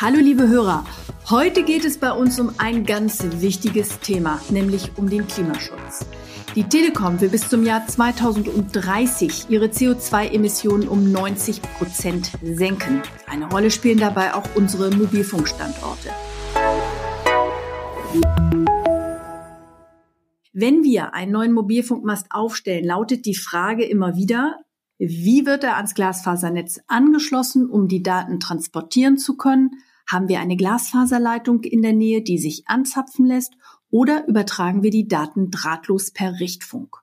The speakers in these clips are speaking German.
Hallo liebe Hörer, heute geht es bei uns um ein ganz wichtiges Thema, nämlich um den Klimaschutz. Die Telekom will bis zum Jahr 2030 ihre CO2-Emissionen um 90 Prozent senken. Eine Rolle spielen dabei auch unsere Mobilfunkstandorte. Wenn wir einen neuen Mobilfunkmast aufstellen, lautet die Frage immer wieder, wie wird er ans Glasfasernetz angeschlossen, um die Daten transportieren zu können? Haben wir eine Glasfaserleitung in der Nähe, die sich anzapfen lässt? Oder übertragen wir die Daten drahtlos per Richtfunk?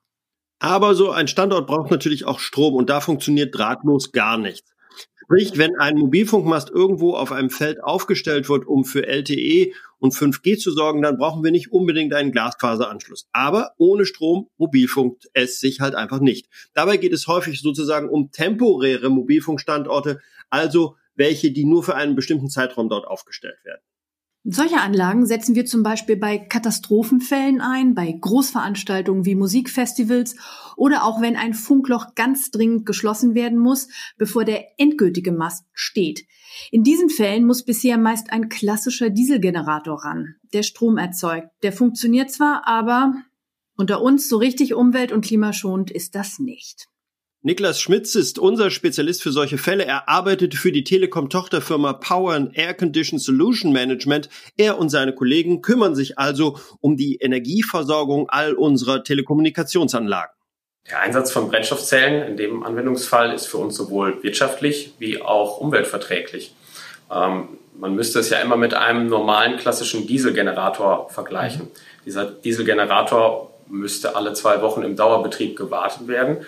Aber so ein Standort braucht natürlich auch Strom und da funktioniert drahtlos gar nichts. Sprich, wenn ein Mobilfunkmast irgendwo auf einem Feld aufgestellt wird, um für LTE und 5G zu sorgen, dann brauchen wir nicht unbedingt einen Glasfaseranschluss. Aber ohne Strom mobilfunkt es sich halt einfach nicht. Dabei geht es häufig sozusagen um temporäre Mobilfunkstandorte, also welche, die nur für einen bestimmten Zeitraum dort aufgestellt werden. Solche Anlagen setzen wir zum Beispiel bei Katastrophenfällen ein, bei Großveranstaltungen wie Musikfestivals oder auch wenn ein Funkloch ganz dringend geschlossen werden muss, bevor der endgültige Mast steht. In diesen Fällen muss bisher meist ein klassischer Dieselgenerator ran, der Strom erzeugt. Der funktioniert zwar, aber unter uns so richtig umwelt- und klimaschonend ist das nicht. Niklas Schmitz ist unser Spezialist für solche Fälle. Er arbeitet für die Telekom-Tochterfirma Power and Air Condition Solution Management. Er und seine Kollegen kümmern sich also um die Energieversorgung all unserer Telekommunikationsanlagen. Der Einsatz von Brennstoffzellen in dem Anwendungsfall ist für uns sowohl wirtschaftlich wie auch umweltverträglich. Ähm, man müsste es ja immer mit einem normalen klassischen Dieselgenerator vergleichen. Dieser Dieselgenerator müsste alle zwei Wochen im Dauerbetrieb gewartet werden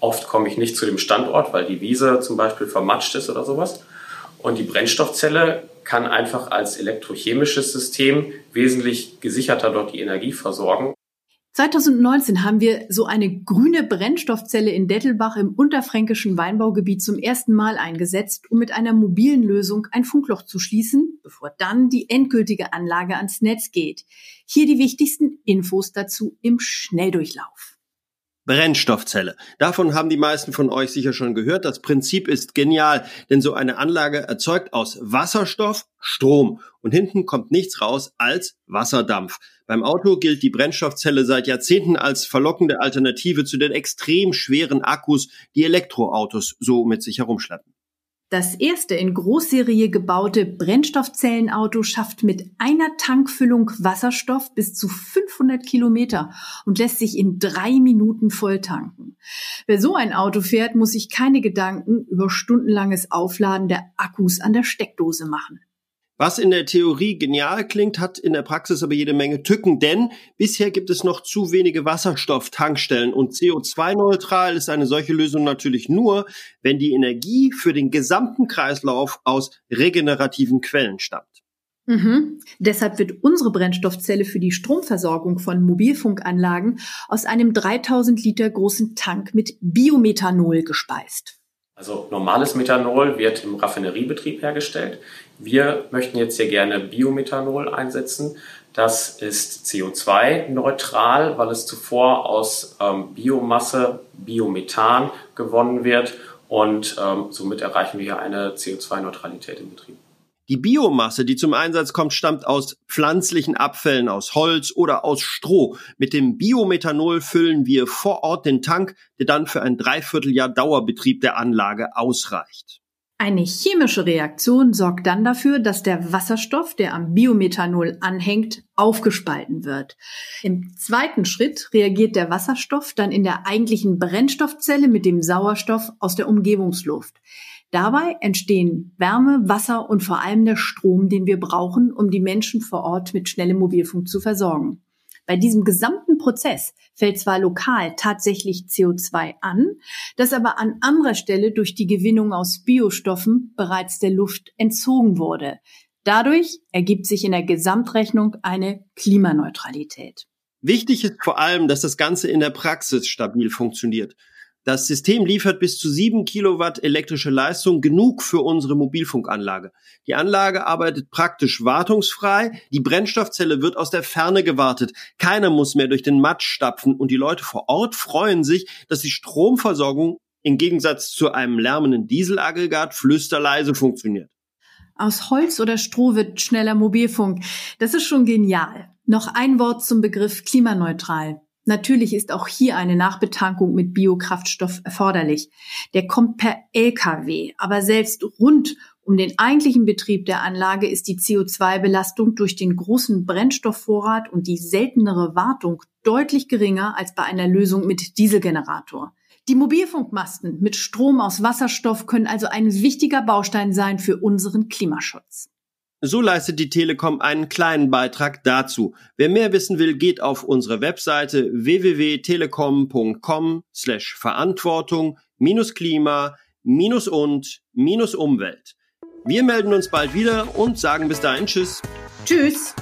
Oft komme ich nicht zu dem Standort, weil die Wiese zum Beispiel vermatscht ist oder sowas. Und die Brennstoffzelle kann einfach als elektrochemisches System wesentlich gesicherter dort die Energie versorgen. 2019 haben wir so eine grüne Brennstoffzelle in Dettelbach im unterfränkischen Weinbaugebiet zum ersten Mal eingesetzt, um mit einer mobilen Lösung ein Funkloch zu schließen, bevor dann die endgültige Anlage ans Netz geht. Hier die wichtigsten Infos dazu im Schnelldurchlauf. Brennstoffzelle. Davon haben die meisten von euch sicher schon gehört. Das Prinzip ist genial, denn so eine Anlage erzeugt aus Wasserstoff Strom und hinten kommt nichts raus als Wasserdampf. Beim Auto gilt die Brennstoffzelle seit Jahrzehnten als verlockende Alternative zu den extrem schweren Akkus, die Elektroautos so mit sich herumschleppen. Das erste in Großserie gebaute Brennstoffzellenauto schafft mit einer Tankfüllung Wasserstoff bis zu 500 Kilometer und lässt sich in drei Minuten voll tanken. Wer so ein Auto fährt, muss sich keine Gedanken über stundenlanges Aufladen der Akkus an der Steckdose machen. Was in der Theorie genial klingt, hat in der Praxis aber jede Menge Tücken, denn bisher gibt es noch zu wenige Wasserstofftankstellen und CO2-neutral ist eine solche Lösung natürlich nur, wenn die Energie für den gesamten Kreislauf aus regenerativen Quellen stammt. Mhm. Deshalb wird unsere Brennstoffzelle für die Stromversorgung von Mobilfunkanlagen aus einem 3000 Liter großen Tank mit Biomethanol gespeist. Also normales Methanol wird im Raffineriebetrieb hergestellt. Wir möchten jetzt hier gerne Biomethanol einsetzen. Das ist CO2-neutral, weil es zuvor aus ähm, Biomasse, Biomethan gewonnen wird und ähm, somit erreichen wir hier eine CO2-Neutralität im Betrieb. Die Biomasse, die zum Einsatz kommt, stammt aus pflanzlichen Abfällen, aus Holz oder aus Stroh. Mit dem Biomethanol füllen wir vor Ort den Tank, der dann für ein Dreivierteljahr Dauerbetrieb der Anlage ausreicht. Eine chemische Reaktion sorgt dann dafür, dass der Wasserstoff, der am Biomethanol anhängt, aufgespalten wird. Im zweiten Schritt reagiert der Wasserstoff dann in der eigentlichen Brennstoffzelle mit dem Sauerstoff aus der Umgebungsluft. Dabei entstehen Wärme, Wasser und vor allem der Strom, den wir brauchen, um die Menschen vor Ort mit schnellem Mobilfunk zu versorgen. Bei diesem gesamten Prozess fällt zwar lokal tatsächlich CO2 an, das aber an anderer Stelle durch die Gewinnung aus Biostoffen bereits der Luft entzogen wurde. Dadurch ergibt sich in der Gesamtrechnung eine Klimaneutralität. Wichtig ist vor allem, dass das Ganze in der Praxis stabil funktioniert. Das System liefert bis zu sieben Kilowatt elektrische Leistung, genug für unsere Mobilfunkanlage. Die Anlage arbeitet praktisch wartungsfrei. Die Brennstoffzelle wird aus der Ferne gewartet. Keiner muss mehr durch den Matsch stapfen und die Leute vor Ort freuen sich, dass die Stromversorgung im Gegensatz zu einem lärmenden Dieselaggregat flüsterleise funktioniert. Aus Holz oder Stroh wird schneller Mobilfunk. Das ist schon genial. Noch ein Wort zum Begriff klimaneutral. Natürlich ist auch hier eine Nachbetankung mit Biokraftstoff erforderlich. Der kommt per Lkw, aber selbst rund um den eigentlichen Betrieb der Anlage ist die CO2-Belastung durch den großen Brennstoffvorrat und die seltenere Wartung deutlich geringer als bei einer Lösung mit Dieselgenerator. Die Mobilfunkmasten mit Strom aus Wasserstoff können also ein wichtiger Baustein sein für unseren Klimaschutz. So leistet die Telekom einen kleinen Beitrag dazu. Wer mehr wissen will, geht auf unsere Webseite www.telekom.com slash Verantwortung minus Klima minus und minus Umwelt. Wir melden uns bald wieder und sagen bis dahin Tschüss. Tschüss.